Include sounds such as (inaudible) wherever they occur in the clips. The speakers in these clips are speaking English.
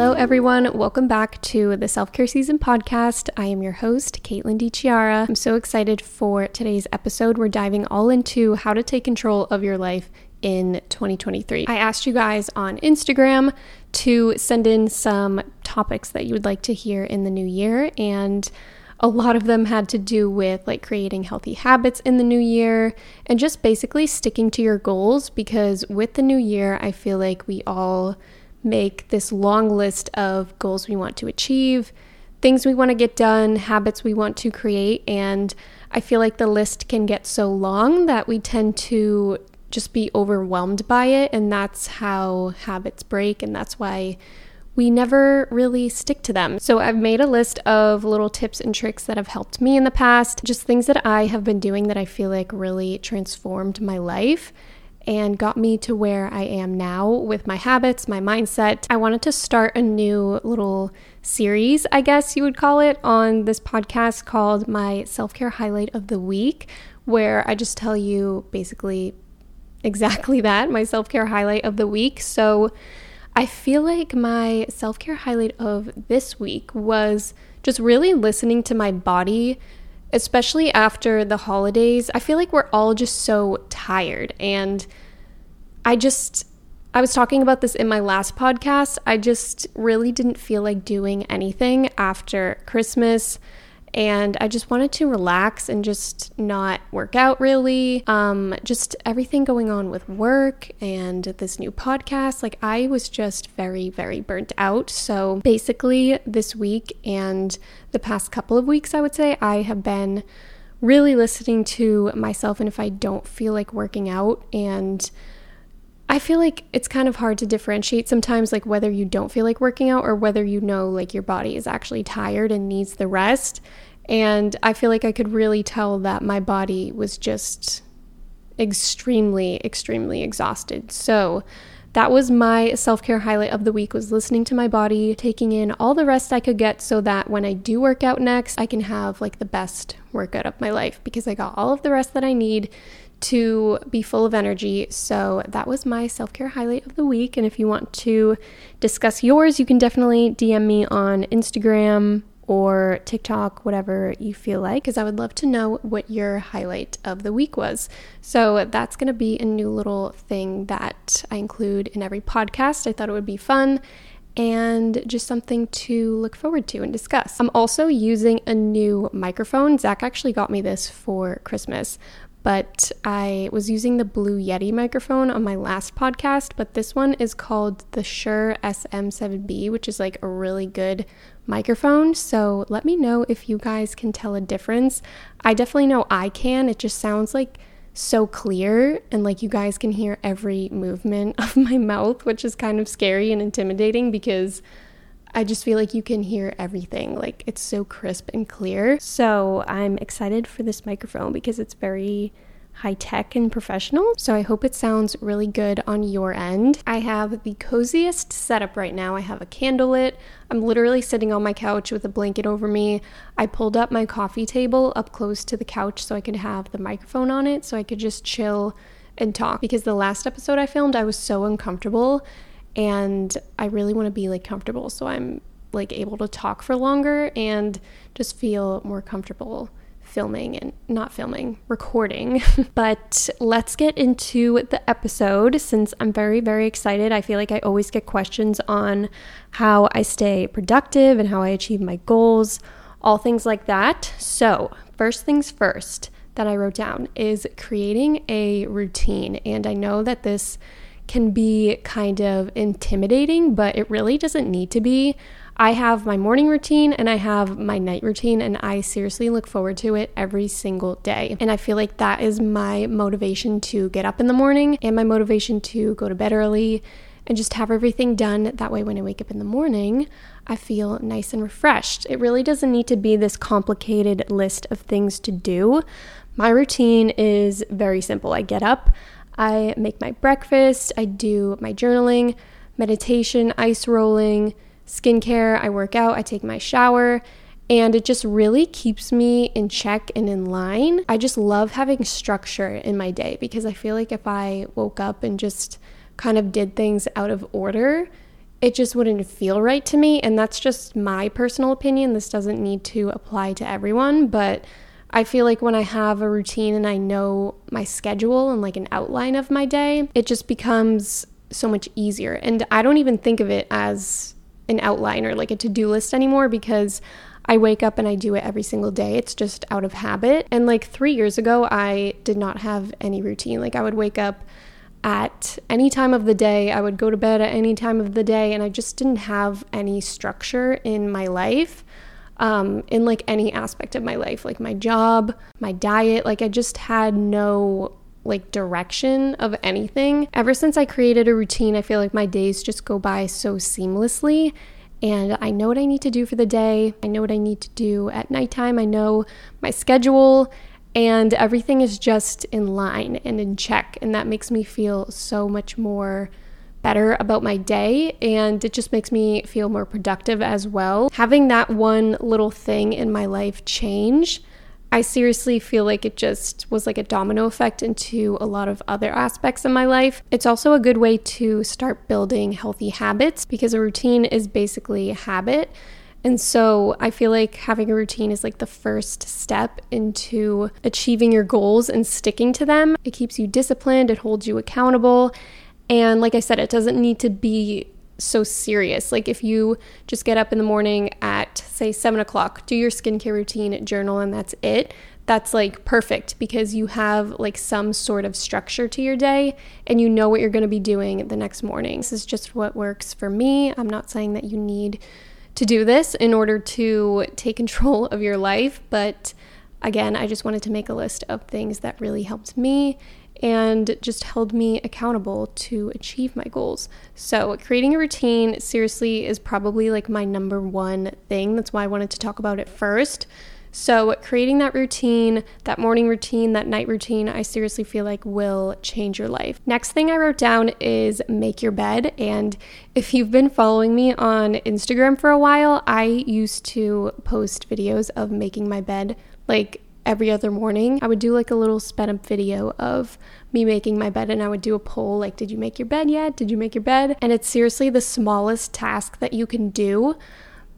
Hello, everyone. Welcome back to the Self Care Season podcast. I am your host, Caitlin DeChiara. I'm so excited for today's episode. We're diving all into how to take control of your life in 2023. I asked you guys on Instagram to send in some topics that you would like to hear in the new year, and a lot of them had to do with like creating healthy habits in the new year and just basically sticking to your goals because with the new year, I feel like we all make this long list of goals we want to achieve, things we want to get done, habits we want to create. And I feel like the list can get so long that we tend to just be overwhelmed by it. And that's how habits break. And that's why we never really stick to them. So I've made a list of little tips and tricks that have helped me in the past, just things that I have been doing that I feel like really transformed my life and got me to where I am now with my habits, my mindset. I wanted to start a new little series, I guess you would call it, on this podcast called my self care highlight of the week, where I just tell you basically exactly (laughs) that my self care highlight of the week. So I feel like my self care highlight of this week was just really listening to my body especially after the holidays, I feel like we're all just so tired. And I just, I was talking about this in my last podcast. I just really didn't feel like doing anything after Christmas and I just wanted to relax and just not work out really. Um, just everything going on with work and this new podcast. Like, I was just very, very burnt out. So, basically, this week and the past couple of weeks, I would say, I have been really listening to myself and if I don't feel like working out and I feel like it's kind of hard to differentiate sometimes, like whether you don't feel like working out or whether you know like your body is actually tired and needs the rest. And I feel like I could really tell that my body was just extremely, extremely exhausted. So that was my self-care highlight of the week was listening to my body, taking in all the rest I could get so that when I do work out next, I can have like the best workout of my life because I got all of the rest that I need to be full of energy. So that was my self care highlight of the week. And if you want to discuss yours, you can definitely DM me on Instagram or TikTok, whatever you feel like, because I would love to know what your highlight of the week was. So that's going to be a new little thing that I include in every podcast. I thought it would be fun and just something to look forward to and discuss. I'm also using a new microphone. Zach actually got me this for Christmas, but I was using the Blue Yeti microphone on my last podcast, but this one is called the Shure SM7B, which is like a really good microphone. So let me know if you guys can tell a difference. I definitely know I can. It just sounds like so clear and like you guys can hear every movement (laughs) of my mouth, which is kind of scary and intimidating because I just feel like you can hear everything. Like it's so crisp and clear. So I'm excited for this microphone because it's very high tech and professional. So I hope it sounds really good on your end. I have the coziest setup right now. I have a candle lit. I'm literally sitting on my couch with a blanket over me. I pulled up my coffee table up close to the couch so I could have the microphone on it so I could just chill and talk because the last episode I filmed I was so uncomfortable and I really want to be like comfortable so I'm like able to talk for longer and just feel more comfortable filming and not filming, recording. (laughs) but let's get into the episode since I'm very, very excited. I feel like I always get questions on how I stay productive and how I achieve my goals, all things like that. So, first things first that I wrote down is creating a routine. And I know that this can be kind of intimidating, but it really doesn't need to be. I have my morning routine and I have my night routine, and I seriously look forward to it every single day. And I feel like that is my motivation to get up in the morning and my motivation to go to bed early and just have everything done. That way, when I wake up in the morning, I feel nice and refreshed. It really doesn't need to be this complicated list of things to do. My routine is very simple. I get up, I make my breakfast, I do my journaling, meditation, ice rolling skincare, I work out, I take my shower, and it just really keeps me in check and in line. I just love having structure in my day because I feel like if I woke up and just kind of did things out of order, it just wouldn't feel right to me. And that's just my personal opinion. This doesn't need to apply to everyone, but I feel like when I have a routine and I know my schedule and like an outline of my day, it just becomes so much easier. And I don't even think of it as an outline or like a to do list anymore because I wake up and I do it every single day. It's just out of habit. And like three years ago, I did not have any routine. Like I would wake up at any time of the day, I would go to bed at any time of the day, and I just didn't have any structure in my life. Um, in like any aspect of my life, like my job, my diet, like I just had no like direction of anything. Ever since I created a routine, I feel like my days just go by so seamlessly and I know what I need to do for the day. I know what I need to do at nighttime. I know my schedule, and everything is just in line and in check. And that makes me feel so much more better about my day and it just makes me feel more productive as well. Having that one little thing in my life change I seriously feel like it just was like a domino effect into a lot of other aspects of my life. It's also a good way to start building healthy habits because a routine is basically a habit. And so I feel like having a routine is like the first step into achieving your goals and sticking to them. It keeps you disciplined, it holds you accountable. And like I said, it doesn't need to be so serious. Like if you just get up in the morning at say seven o'clock, do your skincare routine, journal, and that's it. That's like perfect because you have like some sort of structure to your day and you know what you're going to be doing the next morning. This is just what works for me. I'm not saying that you need to do this in order to take (laughs) control of your life, but again, I just wanted to make a list of things that really helped me and just held me accountable to achieve my goals. So, creating a routine seriously is probably like my number one thing. That's why I wanted to talk about it first. So, creating that routine, that morning routine, that night routine, I seriously feel like will change your life. Next thing I wrote down is make your bed. And if you've been following me on Instagram for a while, I used to post videos of making my bed like every other morning, I would do like a little sped up video of me making my bed and I would do a poll like, Did you make your bed yet? Did you make your bed? And it's seriously the smallest task that you can do.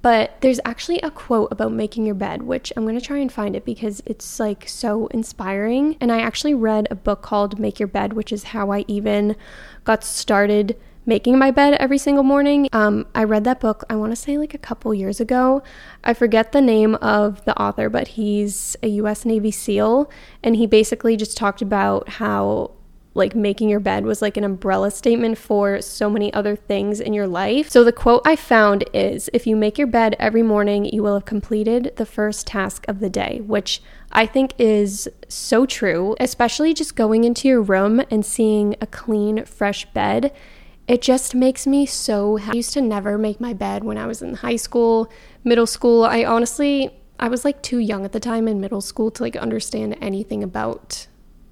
But there's actually a quote about making your bed, which I'm to try and find it because it's like so inspiring. And I actually read a book called Make Your Bed, which is how I even got started making my bed every single morning. Um, I read that book, I want to say like a couple years ago. I forget the name of the author, but he's a US Navy SEAL. And he basically just talked about how like making your bed was like an umbrella statement for so many other things in your life. So the quote I found is if you make your bed every morning, you will have completed the first task of the day, which I think is so true, especially just going into your room and seeing a clean, fresh bed it just makes me so happy. I used to never make my bed when I was in high school, middle school. I honestly, I was like too young at the time in middle school to like understand anything about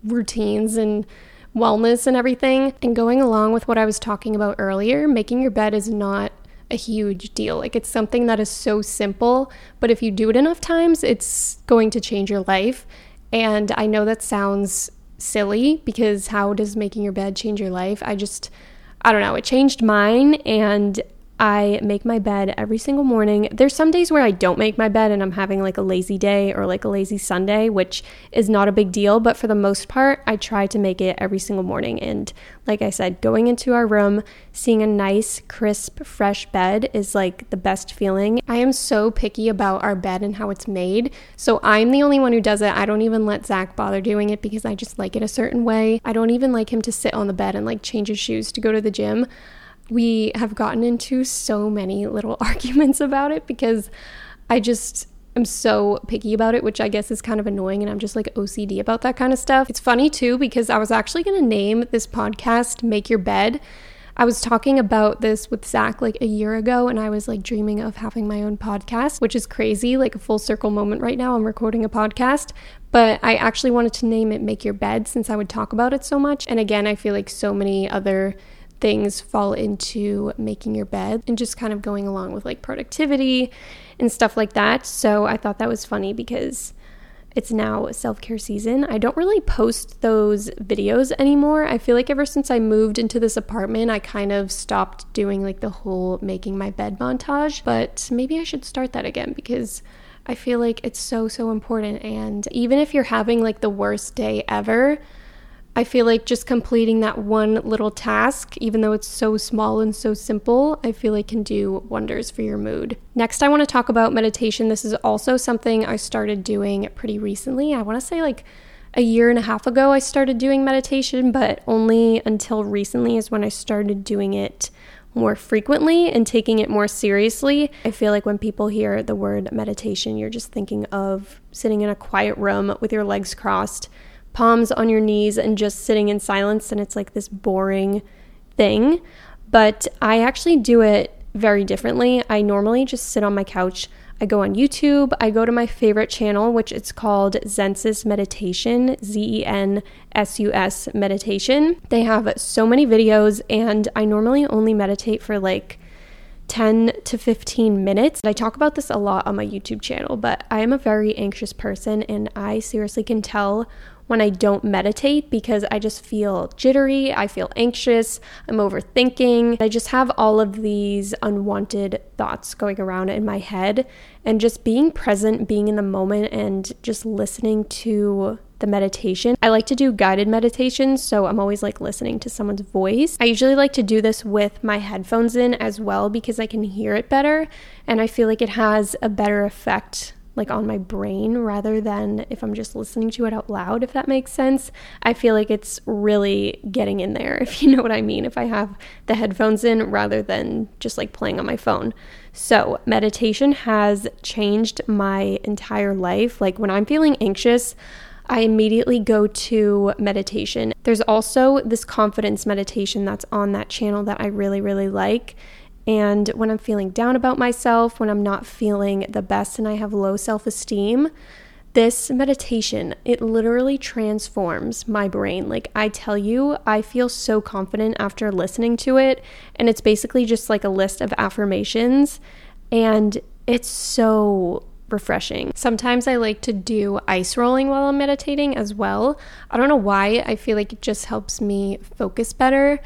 routines and wellness and everything. And going along with what I was talking about earlier, making your bed is not a huge deal. Like it's something that is so simple, but if you do it enough times, it's going to change your life. And I know that sounds silly because how does making your bed change your life? I just I don't know, it changed mine and I make my bed every single morning. There's some days where I don't make my bed and I'm having like a lazy day or like a lazy Sunday, which is not a big deal, but for the most part, I try to make it every single morning. And like I said, going into our room, seeing a nice, crisp, fresh bed is like the best feeling. I am so picky about our bed and how it's made. So I'm the only one who does it. I don't even let Zach bother doing it because I just like it a certain way. I don't even like him to sit on the bed and like change his shoes to go to the gym we have gotten into so many little (laughs) arguments about it because I just am so picky about it, which I guess is kind of annoying. And I'm just like OCD about that kind of stuff. It's funny too because I was actually going to name this podcast Make Your Bed. I was talking about this with Zach like a year ago, and I was like dreaming of having my own podcast, which is crazy, like a full circle moment right now. I'm recording a podcast, but I actually wanted to name it Make Your Bed since I would talk about it so much. And again, I feel like so many other things fall into making your bed and just kind of going along with like productivity and stuff like that. So I thought that was funny because it's now self care season. I don't really post those videos anymore. I feel like ever since I moved into this apartment, I kind of stopped doing like the whole making my bed montage. But maybe I should start that again because I feel like it's so, so important. And even if you're having like the worst day ever, I feel like just completing that one little task, even though it's so small and so simple, I feel like can do wonders for your mood. Next, I want to talk about meditation. This is also something I started doing pretty recently. I want to say like a year and a half ago, I started doing meditation, but only until recently is when I started doing it more frequently and taking it more seriously. I feel like when people hear the word meditation, you're just thinking of sitting in a quiet room with your legs crossed palms on your knees and just sitting in silence, and it's like this boring thing. But I actually do it very differently. I normally just sit on my couch. I go on YouTube. I go to my favorite channel, which it's called Zensus Meditation, Z E N S U S Meditation. They have so many videos, and I normally only meditate for like 10 to 15 minutes. I talk about this a lot on my YouTube channel, but I am a very anxious person, and I seriously can tell when I don't meditate because I just feel jittery, I feel anxious, I'm overthinking. I just have all of these unwanted thoughts going around in my head. And just being present, being in the moment, and just listening to the meditation. I like to do guided meditations, so I'm always like listening to someone's voice. I usually like to do this with my headphones in as well because I can hear it better and I feel like it has a better effect like on my brain rather than if I'm just listening to it out loud, if that makes sense. I feel like it's really getting in there, (laughs) if you know what I mean, if I have the headphones in rather than just like playing on my phone. So, meditation has changed my entire life. Like when I'm feeling anxious, I immediately go to meditation. There's also this confidence meditation that's on that channel that I really, really like. And when I'm feeling down about myself, when I'm not feeling the best and I have low self esteem, this meditation, it literally transforms my brain. Like I tell you, I feel so confident after listening to it. And it's basically just like a list of affirmations. And it's so refreshing. Sometimes I like to do ice rolling while I'm meditating as well. I don't know why. I feel like it just helps me focus better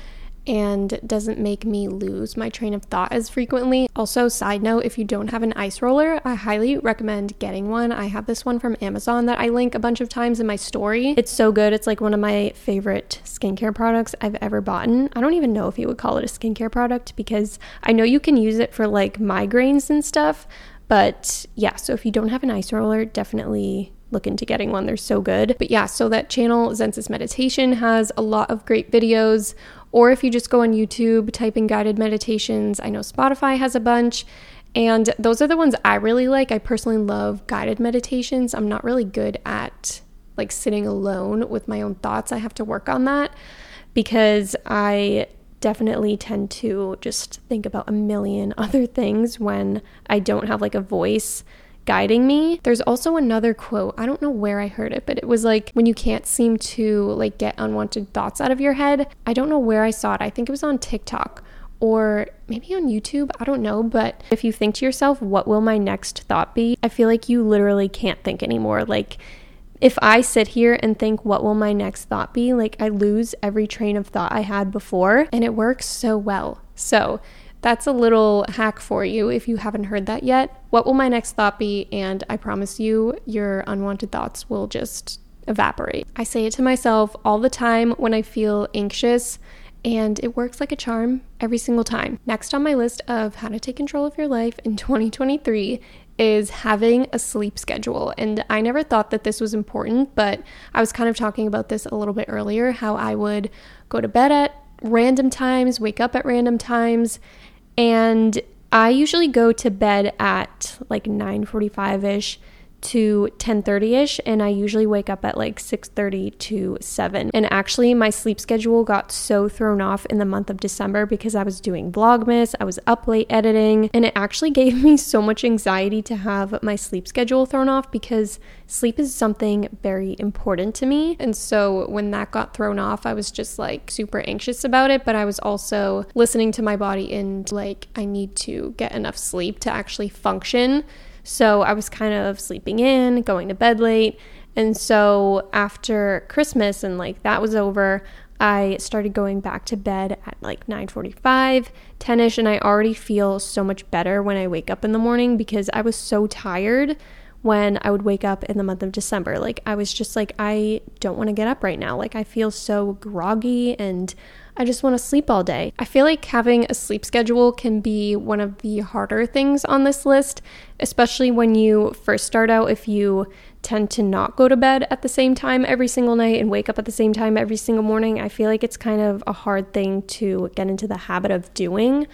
and doesn't make me lose my train of thought as frequently. Also, side note, if you don't have an ice roller, I highly recommend getting one. I have this one from Amazon that I link a bunch of times in my story. It's so good. It's like one of my favorite skincare products I've ever bought. I don't even know if you would call it a skincare product because I know you can use it for like migraines and stuff. But yeah, so if you don't have an ice roller, definitely look into getting one. They're so good. But yeah, so that channel, Zensus Meditation, has a lot of great videos or if you just go on YouTube, type in guided meditations, I know Spotify has a bunch. And those are the ones I really like. I personally love guided meditations. I'm not really good at like sitting alone with my own thoughts. I have to work on that because I definitely tend to just think about a million (laughs) other things when I don't have like a voice guiding me. There's also another quote. I don't know where I heard it, but it was like when you can't seem to like get unwanted thoughts out of your head. I don't know where I saw it. I think it was on TikTok or maybe on YouTube, I don't know, but if you think to yourself, what will my next thought be? I feel like you literally can't think anymore. Like if I sit here and think, what will my next thought be? Like I lose every train of thought I had before, and it works so well. So, that's a little hack for you if you haven't heard that yet. What will my next thought be? And I promise you, your unwanted thoughts will just evaporate. I say it to myself all the time when I feel anxious, and it works like a charm every single time. Next on my list of how to take control of your life in (laughs) 2023 is having a sleep schedule. And I never thought that this was important, but I was kind of talking about this a little bit earlier how I would go to bed at random times, wake up at random times, and I usually go to bed at like 9:45ish to 10:30ish and I usually wake up at like 6:30 to 7. And actually my sleep schedule got so thrown off in the month of December because I was doing vlogmas, I was up late editing, and it actually (laughs) gave me so much anxiety to have my sleep schedule thrown off because sleep is something very important to me. And so when that got thrown off, I was just like super anxious about it, but I was also listening to my body and like I need to get enough sleep to actually function So I was kind of sleeping in, going to bed late. And so after Christmas and like that was over, I started going back to bed at like 9:45, 10ish and I already feel so much better when I wake up in the morning because I was so tired when I would wake up in the month of December. Like I was just like I don't want to get up right now. Like I feel so groggy and I just want to sleep all day. I feel like having a sleep schedule can be one of the harder things on this list, especially when you first start out if you tend to not go to bed at the same time every single night and wake up at the same time every single morning. I feel like it's kind of a hard thing to get into the habit of doing.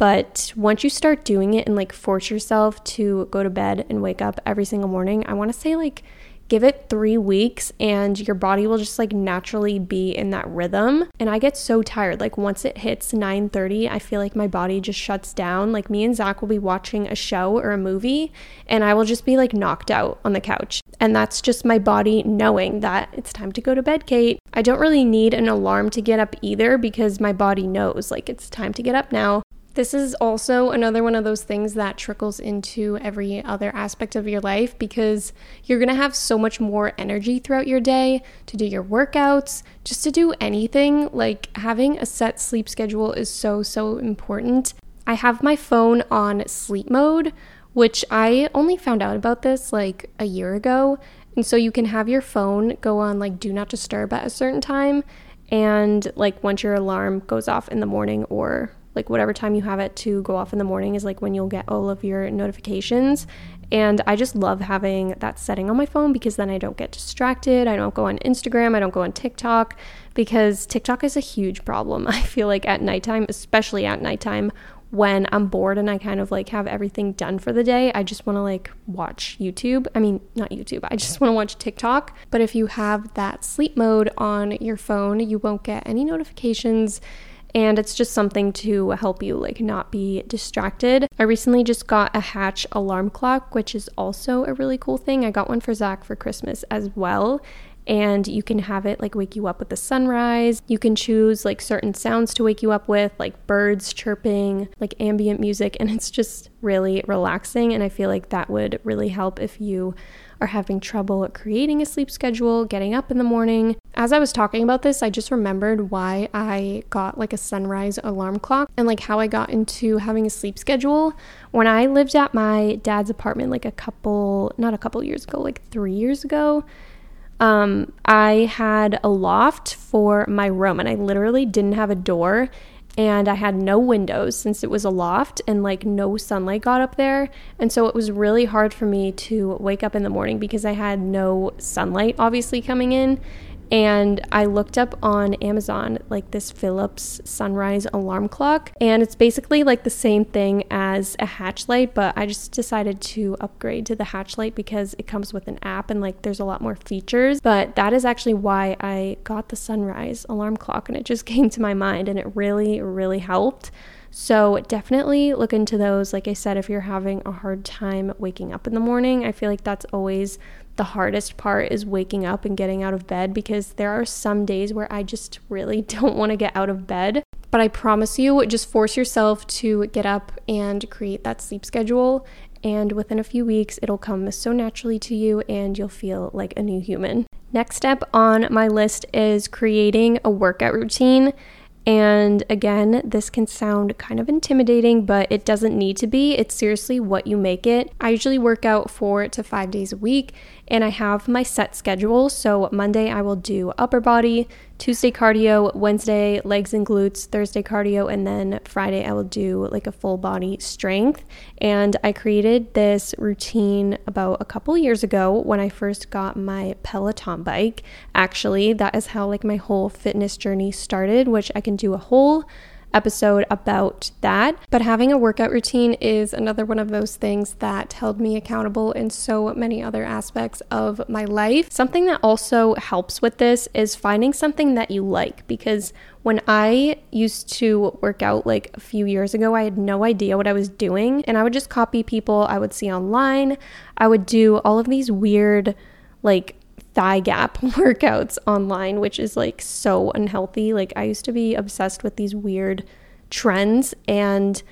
But once you start doing it and like force yourself to go to bed and wake up every single morning, I want to say like give it three weeks and your body will just like naturally be in that rhythm. And i get so tired. Like once it hits 9.30 i feel like my body just shuts down. Like me and zach will be watching a show or a movie and i will just be like knocked out on the couch. And that's just my body knowing that it's time to go to bed kate. I don't really need an alarm to get up either because my body knows like it's time to get up now this is also another one of those things that trickles into every other aspect of your life because you're to have so much more energy throughout your day to do your workouts, just to do anything. Like having a set sleep schedule is so, so important. I have my phone on sleep mode, which I only found out about this like a year ago. And so you can have your phone go on like do not disturb at a certain time. And like once your alarm goes off in the morning or like whatever time you have it to go off in the morning is like when you'll get all of your notifications. And I just love having that setting on my phone because then I don't get distracted. I don't go on Instagram, I don't go on TikTok because TikTok is a huge problem. (laughs) I feel like at nighttime, especially at nighttime, when I'm bored and I kind of like have everything done for the day, I just want to like watch YouTube. I mean, not YouTube, I just want to watch TikTok. But if you have that sleep mode on your phone, you won't get any notifications and it's just something to help you like not be distracted. I recently just got a Hatch alarm clock, which is also a really cool thing. I got one for Zach for Christmas as well. And you can have it like wake you up with the sunrise. You can choose like certain sounds to wake you up with, like birds chirping, like ambient music, and it's just really relaxing. And I feel like that would really help if you are having trouble creating a sleep schedule, getting up in the morning. As I was talking about this, I just remembered why I got like a sunrise alarm clock and like how I got into having a sleep schedule. When I lived at my dad's apartment, like a couple, not a couple years ago, like three years ago, um, I had a loft for my room and I literally didn't have a door and I had no windows since it was a loft and like no sunlight got up there. And so it was really hard for me to wake up in the morning because I had no sunlight obviously coming in. And I looked up on Amazon like this Philips sunrise alarm clock. And it's basically like the same thing as a hatch light, but I just decided to upgrade to the hatch light because it comes with an app and like there's a lot more features. But that is actually why I got the sunrise alarm clock. And it just (laughs) came to my mind and it really, really helped. So definitely look into those. Like I said, if you're having a hard time waking up in the morning, I feel like that's always the hardest part is waking up and getting out of bed because there are some days where I just really (laughs) don't want to get out of bed. But I promise you, just force yourself to get up and create that sleep schedule. And within a few weeks, it'll come so naturally to you and you'll feel like a new human. Next step on my list is creating a workout routine. And again, this can sound kind of intimidating, but it doesn't need to be. It's seriously what you make it. I usually work out four to five days a week, and I have my set schedule. So Monday I will do upper body, Tuesday cardio, Wednesday legs and glutes, Thursday cardio, and then Friday I will do like a full body strength. And I created this routine about a couple years ago when I first got my Peloton bike. Actually, that is how like my whole fitness journey started, which I can do a whole episode about that. But having a workout routine is another one of those things that held me accountable in so many other aspects of my life. Something that also helps with this is finding something that you like because when I used to work out like a few years ago, I had no idea what I was doing and I would just copy people I would see online. I would do all of these weird like thigh gap (laughs) workouts online, which is like so unhealthy. Like, I used to be obsessed with these weird trends, and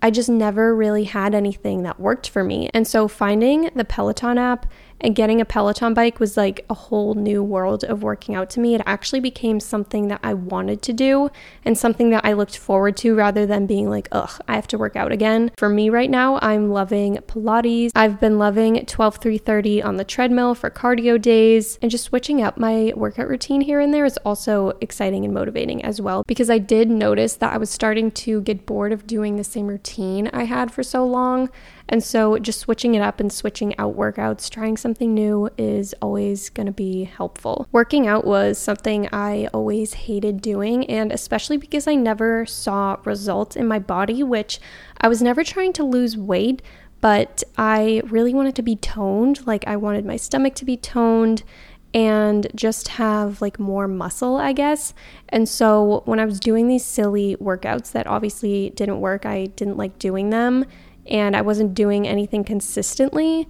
I just never really had anything that worked for me. And so finding the Peloton app and getting a Peloton bike was like a whole new world of working out to me. It actually became something that I wanted to do and something that I looked forward to rather than being like, ugh, I have to work out again. For me right now, I'm loving Pilates. I've been loving 12 330 on the treadmill for cardio days and just switching up my workout routine here and there is also exciting and motivating as well because I did notice that I was starting to get bored of doing the same routine I had for so long. And so just switching it up and switching out workouts, trying something new is always going to be helpful. Working out was something I always hated doing, and especially because I never saw results in my body, which I was never trying to lose weight. But I really wanted to be toned. Like, I wanted my stomach to be toned and just have like more muscle, I guess. And so when I was doing these silly workouts that obviously didn't work, I didn't like doing them and I wasn't doing anything consistently,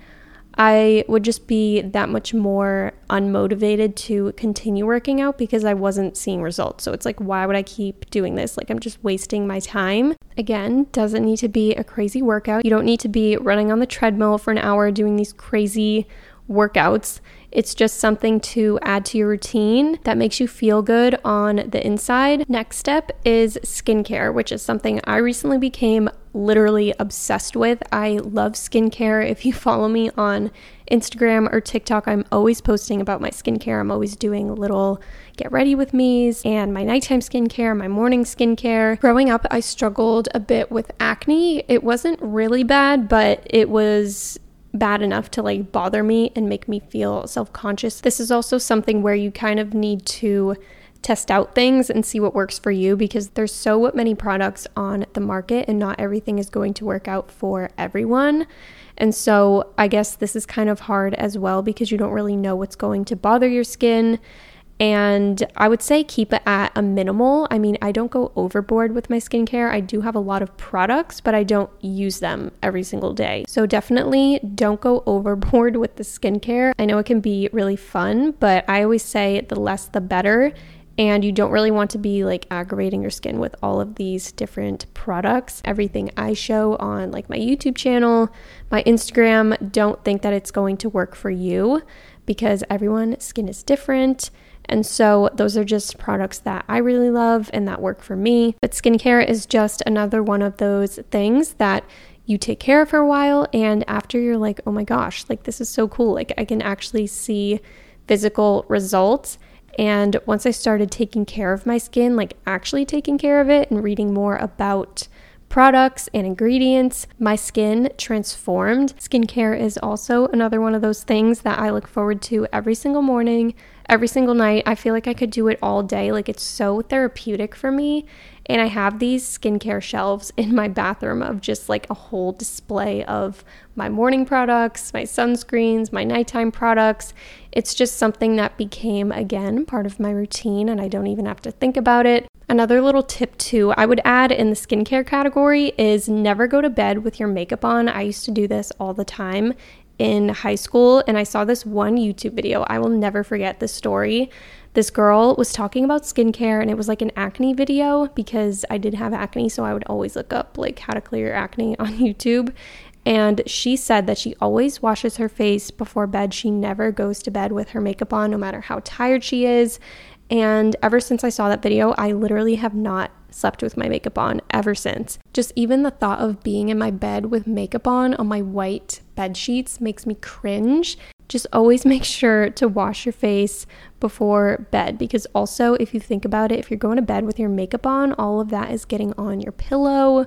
I would just be that much more unmotivated to continue working out because I wasn't seeing results. So it's like, why would I keep doing this? Like, I'm just wasting my time. Again, doesn't need to be a crazy workout. You don't need to be running on the treadmill for an hour doing these crazy workouts. It's just something to add to your routine that makes you feel good on the inside. Next step is skincare, which is something I recently became literally obsessed with. I love skincare. If you (laughs) follow me on Instagram or TikTok, I'm always posting about my skincare. I'm always doing little get ready with me's and my nighttime skincare, my morning skincare. Growing up, I struggled a bit with acne. It wasn't really bad, but it was bad enough to like bother me and make me feel self conscious. This is also something where you kind of need to test out things and see what works for you because there's so many products on the market and not everything is going to work out for everyone. And so I guess this is kind of hard as well because you don't really know what's going to bother your skin and I would say keep it at a minimal. I mean, I don't go overboard with my skincare. I do have a lot of products, but I don't use them every single day. So definitely don't go (laughs) overboard with the skincare. I know it can be really fun, but I always say the less the better. And you don't really want to be like aggravating your skin with all of these different products. Everything I show on like my YouTube channel, my Instagram, don't think that it's going to work for you because everyone's skin is different. And so those are just products that I really love and that work for me. But skincare is just another one of those things that you take care of for a while and after you're like, "Oh my gosh, like this is so cool. Like I can actually see physical results." And once I started taking care of my skin, like actually taking care of it and reading more about products and ingredients, my skin transformed. Skincare is also another one of those things that I look forward to every single morning every single night. I feel like I could do it all day. Like it's so therapeutic for me. And I have these skincare shelves in my bathroom of just like a whole display of my morning products, my sunscreens, my nighttime products. It's just something that became, again, part of my routine, and I don't even have to think about it. Another little tip, too, I would add in the skincare category is never go to bed with your makeup on. I used to do this all the time in high school and I saw this one YouTube video. I will never forget this story. This girl was talking about skincare and it was like an acne video because I did have acne, so I would always look up like how to clear acne (laughs) on YouTube. And she said that she always washes her face before bed. She never goes to bed with her makeup on, no matter how tired she is. And ever since I saw that video, I literally have not slept with my makeup on ever since. Just even the thought of being in my bed with makeup on on my white bed sheets makes me cringe. Just always (laughs) make sure to wash your face before bed because also if you think about it, if you're going to bed with your makeup on, all of that is getting on your pillow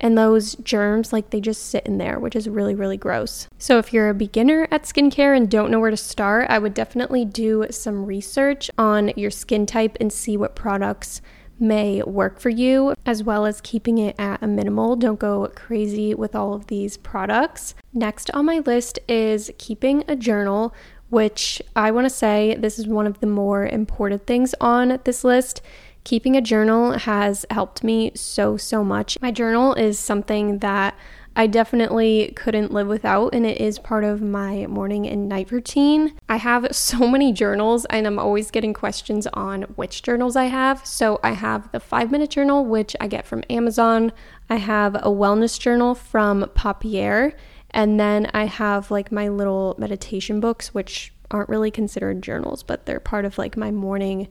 and those germs like they just sit in there which is really really gross. So if you're a beginner at skincare and don't know where to start i would definitely do some research on your skin type and see what products may work for you, as well as keeping it at a minimal. Don't go crazy with all of these products. Next on my list is keeping a journal, which I want to say this is one of the more important things on this list. Keeping a journal has helped me so, so much. My journal is something that I definitely couldn't live without, and it is part of my morning and night routine. I have (laughs) so many journals, and I'm always getting questions on which journals I have. So I have the five minute journal, which I get from Amazon. I have a wellness journal from Papier, and then I have like my little meditation books, which aren't really considered journals, but they're part of like my morning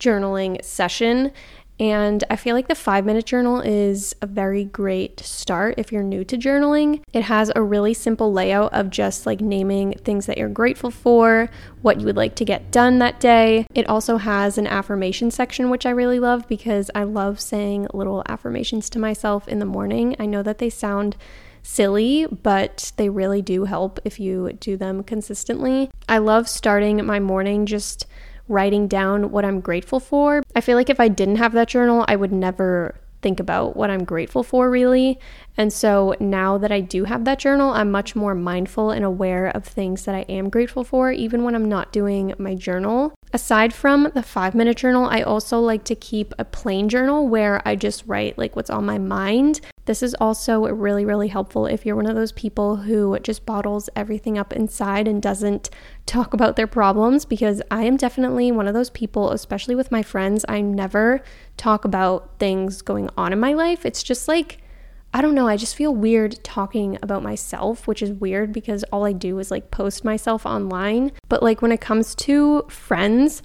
journaling session. And I feel like the five minute journal is a very great start if you're new to journaling. It has a really simple layout of just like naming things that you're grateful for, what you would like to get done that day. It also has an affirmation section, which I really love because I love saying little affirmations to myself in the morning. I know that they sound silly, but they really do help if you do them consistently. I love starting my morning just writing down what I'm grateful for. I feel like if I didn't have that journal, I would never think about what I'm grateful for, really. And so now that I do have that journal, I'm much more mindful and aware of things that I am grateful for, even when I'm not doing my journal. Aside from the five minute journal, I also like to keep a plain journal where I just write like what's on my mind. This is also really, really helpful if you're one of those people who just bottles everything up inside and doesn't talk about their problems, because I am definitely one of those people, especially with my friends. I never talk about things going on in my life. It's just like, I don't know, I just feel weird talking about myself, which is weird because all I do is like post myself online. But like when it comes to friends,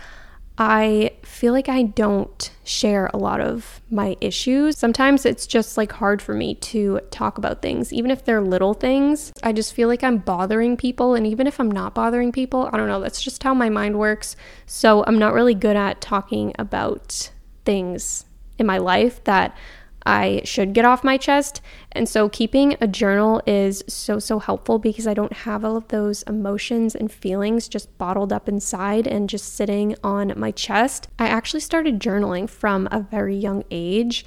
I feel like I don't share a lot of my issues. Sometimes it's just like hard for me to talk about things, even if they're little things. I just feel like I'm bothering people. And even if I'm not bothering people, I don't know, that's just how my mind works. So I'm not really good at talking about things in my life that I should get off my chest. And so keeping a journal is so, so helpful because I don't have all of those emotions and feelings just bottled up inside and just sitting on my chest. I actually started journaling from a very young age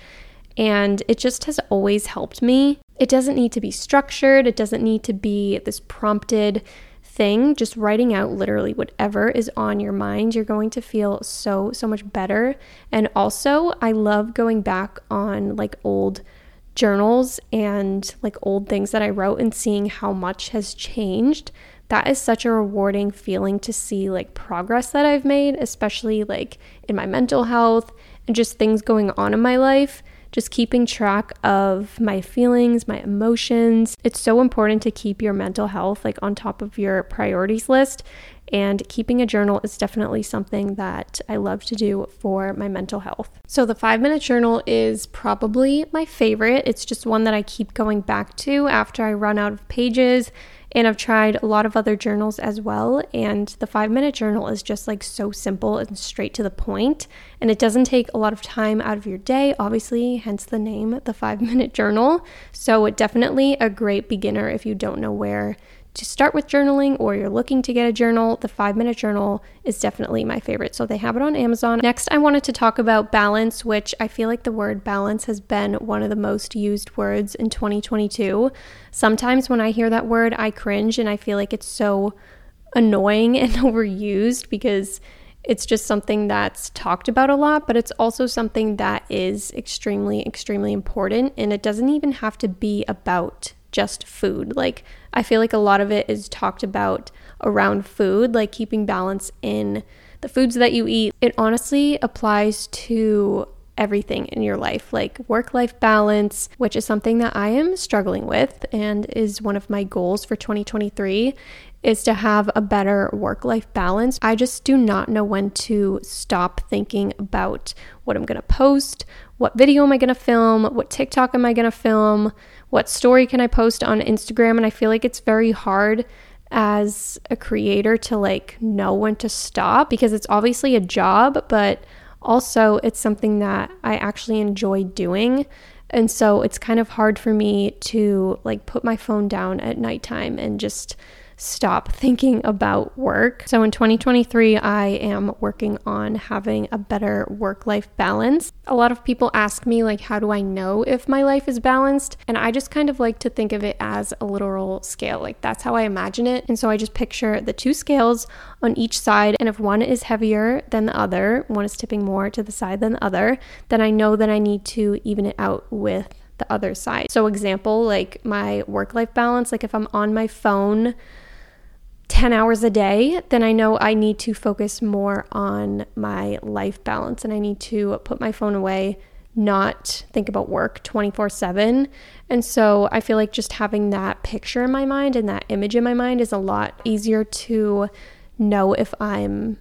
and it just has always helped me. It doesn't need to be structured, it doesn't need to be this prompted thing, just writing out literally whatever is on your mind, you're going to feel so, so much better. And also, I love going back on like old journals and like old things that I wrote and seeing how much has changed. That is such a rewarding feeling to see like progress that I've made, especially like in my mental health and just things going on in my life just keeping track of my feelings, my emotions. It's so important to keep your mental health like on top of your priorities list. And keeping a journal is definitely something that I love to do for my mental health. So, the five minute journal is probably my favorite. It's just one that I keep going back to after I run out of pages and I've tried a lot of other journals as well. And the five minute journal is just like so simple and straight to the point. And it doesn't take a lot of time out of your day, obviously, hence the name, the five minute journal. So, definitely a great beginner if you don't know where to start with journaling or you're looking to get a journal, the five minute journal is definitely my favorite. So they have it on Amazon. Next, I wanted to talk about balance, which I feel like the word balance has been one of the most used words in 2022. Sometimes when I hear that word, I cringe and I feel like it's so annoying and (laughs) overused because it's just something that's talked about a lot, but it's also something that is extremely, extremely important. And it doesn't even have to be about just food. Like, I feel like a lot of it is talked about around food, like keeping balance in the foods that you eat. It honestly applies to everything in your life, like work life balance, which is something that I am struggling with and is one of my goals for 2023 is to have a better work life balance. I just do not know when to stop thinking about what I'm going to post, what video am I going to film, what TikTok am I going to film, what story can I post on Instagram. And I feel like it's very hard as a creator to like know when to stop because it's obviously a job, but also it's something that I actually enjoy doing. And so it's kind of hard for me to like put my phone down at nighttime and just stop thinking about work. So in 2023, I am working on having a better work life balance. A lot of people ask me, like, how do I know if my life is balanced? And I just kind of like to think of it as a literal scale. Like, that's how I imagine it. And so I just picture the two scales on each side. And if one is heavier than the other, one is tipping more to the side than the other, then I know that I need to even it out with the other side. So, example, like my work life balance, like if I'm on my phone 10 hours a day, then I know I need to focus more on my life balance and I need to put my phone away, not think about work 24 7. And so I feel like just having that picture in my mind and that image in my mind is a lot easier to know if I'm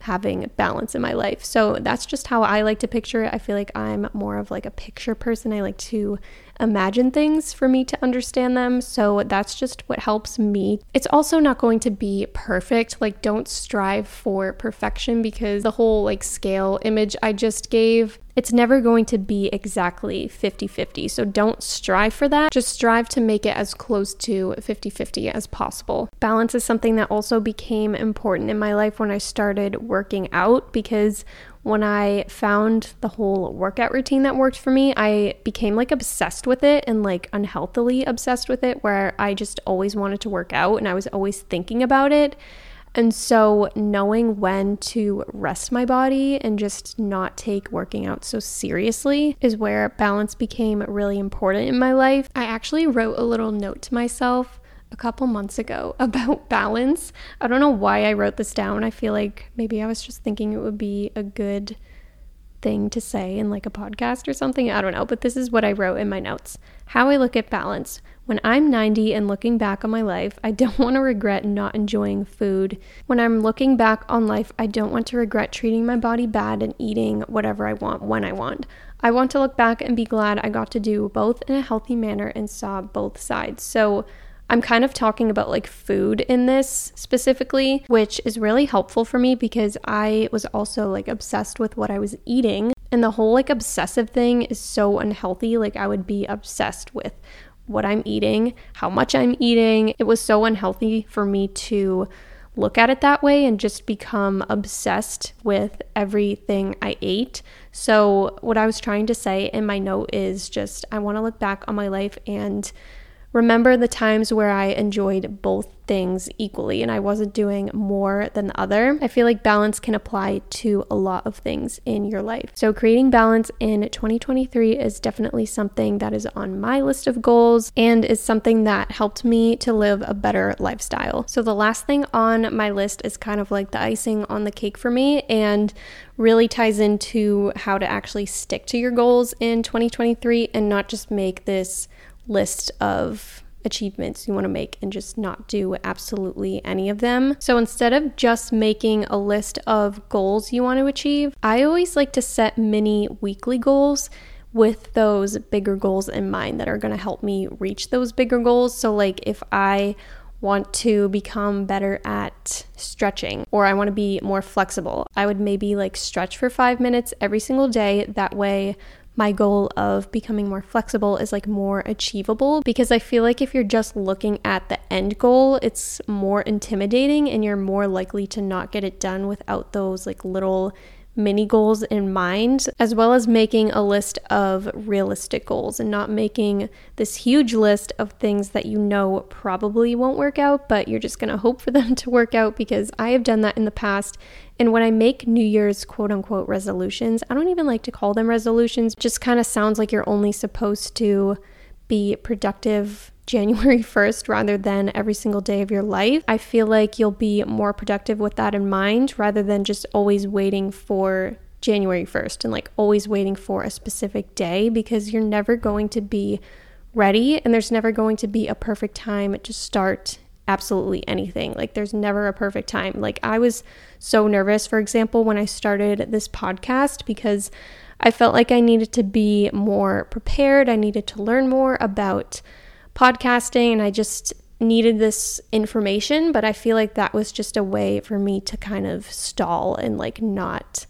having balance in my life. So that's just how I like to picture it. I feel like I'm more of like a picture person. I like to imagine things for me to understand them. So that's just what helps me. It's also not going to be perfect. Like, don't strive for perfection because the whole like scale image I just gave, it's never going to be exactly 50 50. So don't strive for that. Just strive to make it as close to 50 50 as possible. Balance is something that also became important in my life when I started working out because when I found the whole workout routine that worked for me, I became like obsessed with it and like unhealthily obsessed with it, where I just always wanted to work out and I was always thinking about it. And so, knowing when to rest my body and just not take working out so seriously is where balance became really important in my life. I actually wrote a little note to myself a couple months ago (laughs) about balance. I don't know why I wrote this down. I feel like maybe I was just thinking it would be a good thing to say in like a podcast or something. I don't know, but this is what I wrote in my notes. How I look at balance. When I'm 90 and looking back on my life, I don't (laughs) want to regret not enjoying food. When I'm looking back on life, I don't want to regret treating my body bad and eating whatever I want when I want. I want to look back and be glad I got to do both in a healthy manner and saw both sides. So, I'm kind of talking about like food in this specifically, which is really helpful for me because I was also like obsessed with what I was eating. And the whole like obsessive thing is so unhealthy. Like, I would be obsessed with what I'm eating, how much I'm eating. It was so unhealthy for me to look at it that way and just become obsessed with everything I ate. So, what I was trying to say in my note is just I want to look back on my life and remember the times where I enjoyed both things equally and I wasn't doing more than the other. I feel like balance can apply to a lot of things in your life. So, creating balance in 2023 is definitely something that is on my list of goals and is something that helped me to live a better lifestyle. So, the last thing on my list is kind of like the icing on the cake for me and really ties into how to actually stick to your goals in 2023 and not just make this list of achievements you want to make and just not do absolutely any of them. So instead of just making a list of goals you want to achieve, I always like to set mini weekly goals with those bigger goals in mind that are going to help me reach those bigger goals. So, like if I want to become better at stretching or I want to be more flexible, I would maybe like stretch for five minutes every single day. That way, my goal of becoming more flexible is like more achievable because I feel like if you're just looking at the end goal, it's more intimidating and you're more likely to not get it done without those like little mini goals in mind, as well as making a list of realistic goals and not making this huge list of things that you know probably won't work out, but you're just gonna hope for them (laughs) to work out because I have done that in the past. And when I make New Year's quote unquote resolutions, I don't even like to call them resolutions, just kind of sounds like you're only supposed to be productive (laughs) January 1st rather than every single day of your life. I feel like you'll be more productive with that in mind rather than just always waiting for January 1st and like always waiting for a specific day because you're never going to be ready and there's never going to be a perfect time to start absolutely anything. Like there's never a perfect time. Like I was so nervous for example when I started this podcast because I felt like I needed to be more prepared. I needed to learn more about podcasting and I just needed this information, but I feel like that was just a way for me to kind of stall and like not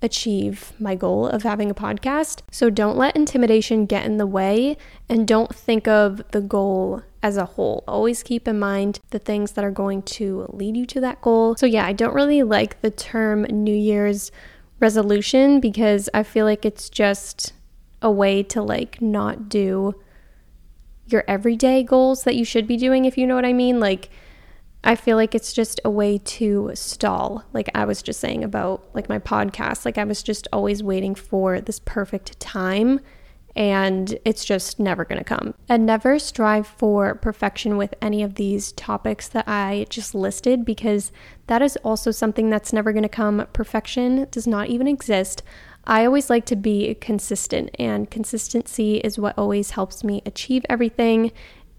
achieve my goal of having a podcast. So don't let intimidation get in the way and don't think of the goal as a whole. Always keep in mind the things that are going to lead you to that goal. So, yeah, I don't really like the term New Year's resolution because I feel like it's just a way to like not do your everyday goals that you should be doing, if you know what I mean. Like, I feel like it's just a way to stall. Like I was just saying about like my podcast, like I was just always waiting for this perfect time and it's just never going to come. And never strive for perfection with any of these topics that I just listed because that is also something that's never going to come. Perfection does not even exist. I always like to be consistent, and consistency is what always helps me achieve everything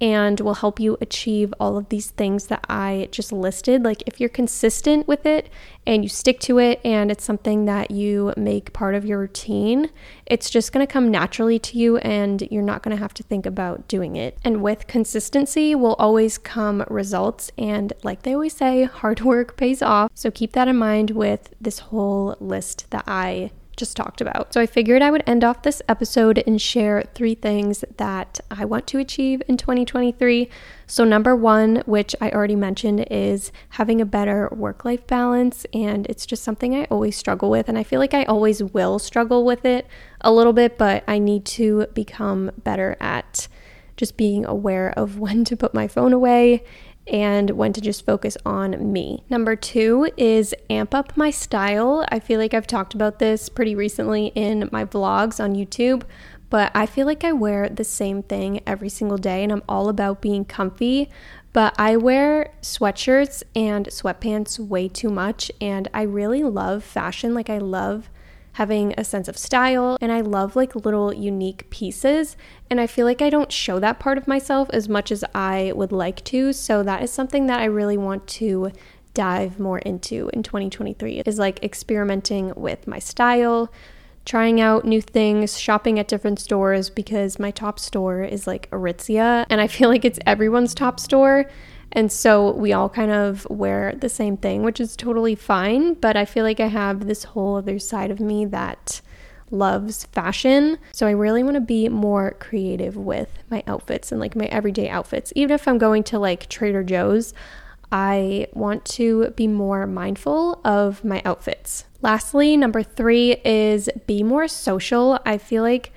and will help you achieve all of these things that I just listed. Like, if you're consistent with it and you stick to it, and it's something that you make part of your routine, it's just to come naturally to you, and you're not to have to think about doing it. And with consistency will always come results. And, like they always say, (laughs) hard work pays off. So, keep that in mind with this whole list that I just talked about. So I figured I would end off this episode and share three things that I want to achieve in 2023. So, number one, which I already mentioned, is having a better work life balance. And it's just something I always struggle with. And I feel like I always will struggle with it a little bit, but I need to become better at just being aware of (laughs) when to put my phone away and when to just focus on me. Number two is amp up my style. I feel like I've talked about this pretty recently in my vlogs on YouTube, but I feel like I wear the same thing every single day and I'm all about being comfy. But I wear sweatshirts and sweatpants way too much, and I really love fashion. Like, I love having a sense of style and I love like little unique pieces and I feel like I don't show that part of myself as much as I would like to so that is something that I really want to dive more into in 2023 is like experimenting with my style trying out new things, shopping at different stores because my top store is like Aritzia and I feel like it's everyone's top store. And so we all kind of wear the same thing, which is totally fine. But I feel like I have this whole other side of me that loves fashion. So I really want to be more creative with my outfits and like my everyday outfits. Even if I'm going to like Trader Joe's, I want to be more mindful of my outfits. Lastly, number three is be more social. I feel like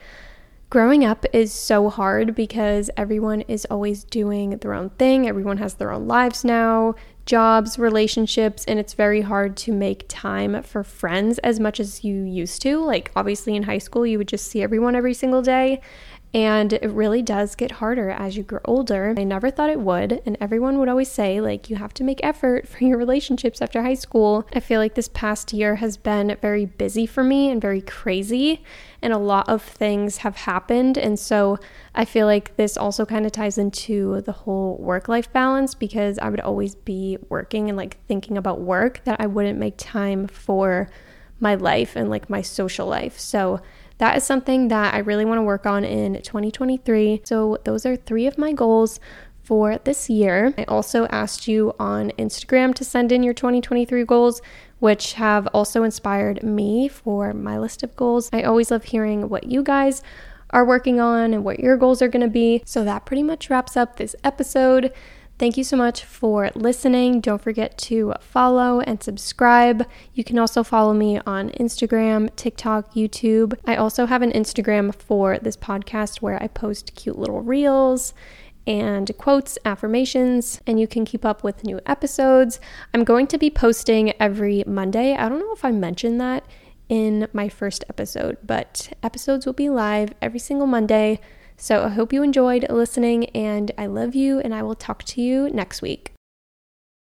Growing up is so hard because everyone is always doing their own thing. Everyone has their own lives now, jobs, relationships, and it's very hard to make time for friends as much as you used to. Like, obviously, in high school, you would just see everyone every single day. And it really does get harder as you grow older. I never thought it would. And everyone would always say, like, you have to make effort (laughs) for your relationships after high school. I feel like this past year has been very busy for me and very crazy. And a lot of things have happened. And so I feel like this also kind of ties into the whole work life balance because I would always be working and like thinking about work that I wouldn't make time for my life and like my social life. So that is something that I really want to work on in 2023. So, those are three of my goals for this year. I also asked you on Instagram to send in your 2023 goals, which have also inspired me for my list of goals. I always love hearing what you guys are working on and what your goals are going to be. So, that pretty much wraps up this episode. Thank you so much for listening. Don't forget to follow and subscribe. You can also follow me on Instagram, TikTok, YouTube. I also have an Instagram for this podcast where I post cute little reels and quotes, affirmations, and you can keep up with new episodes. I'm going to be posting every Monday. I don't know if I mentioned that in my first episode, but episodes will be live every single Monday. So I hope you enjoyed listening and I love you, and I will talk to you next week.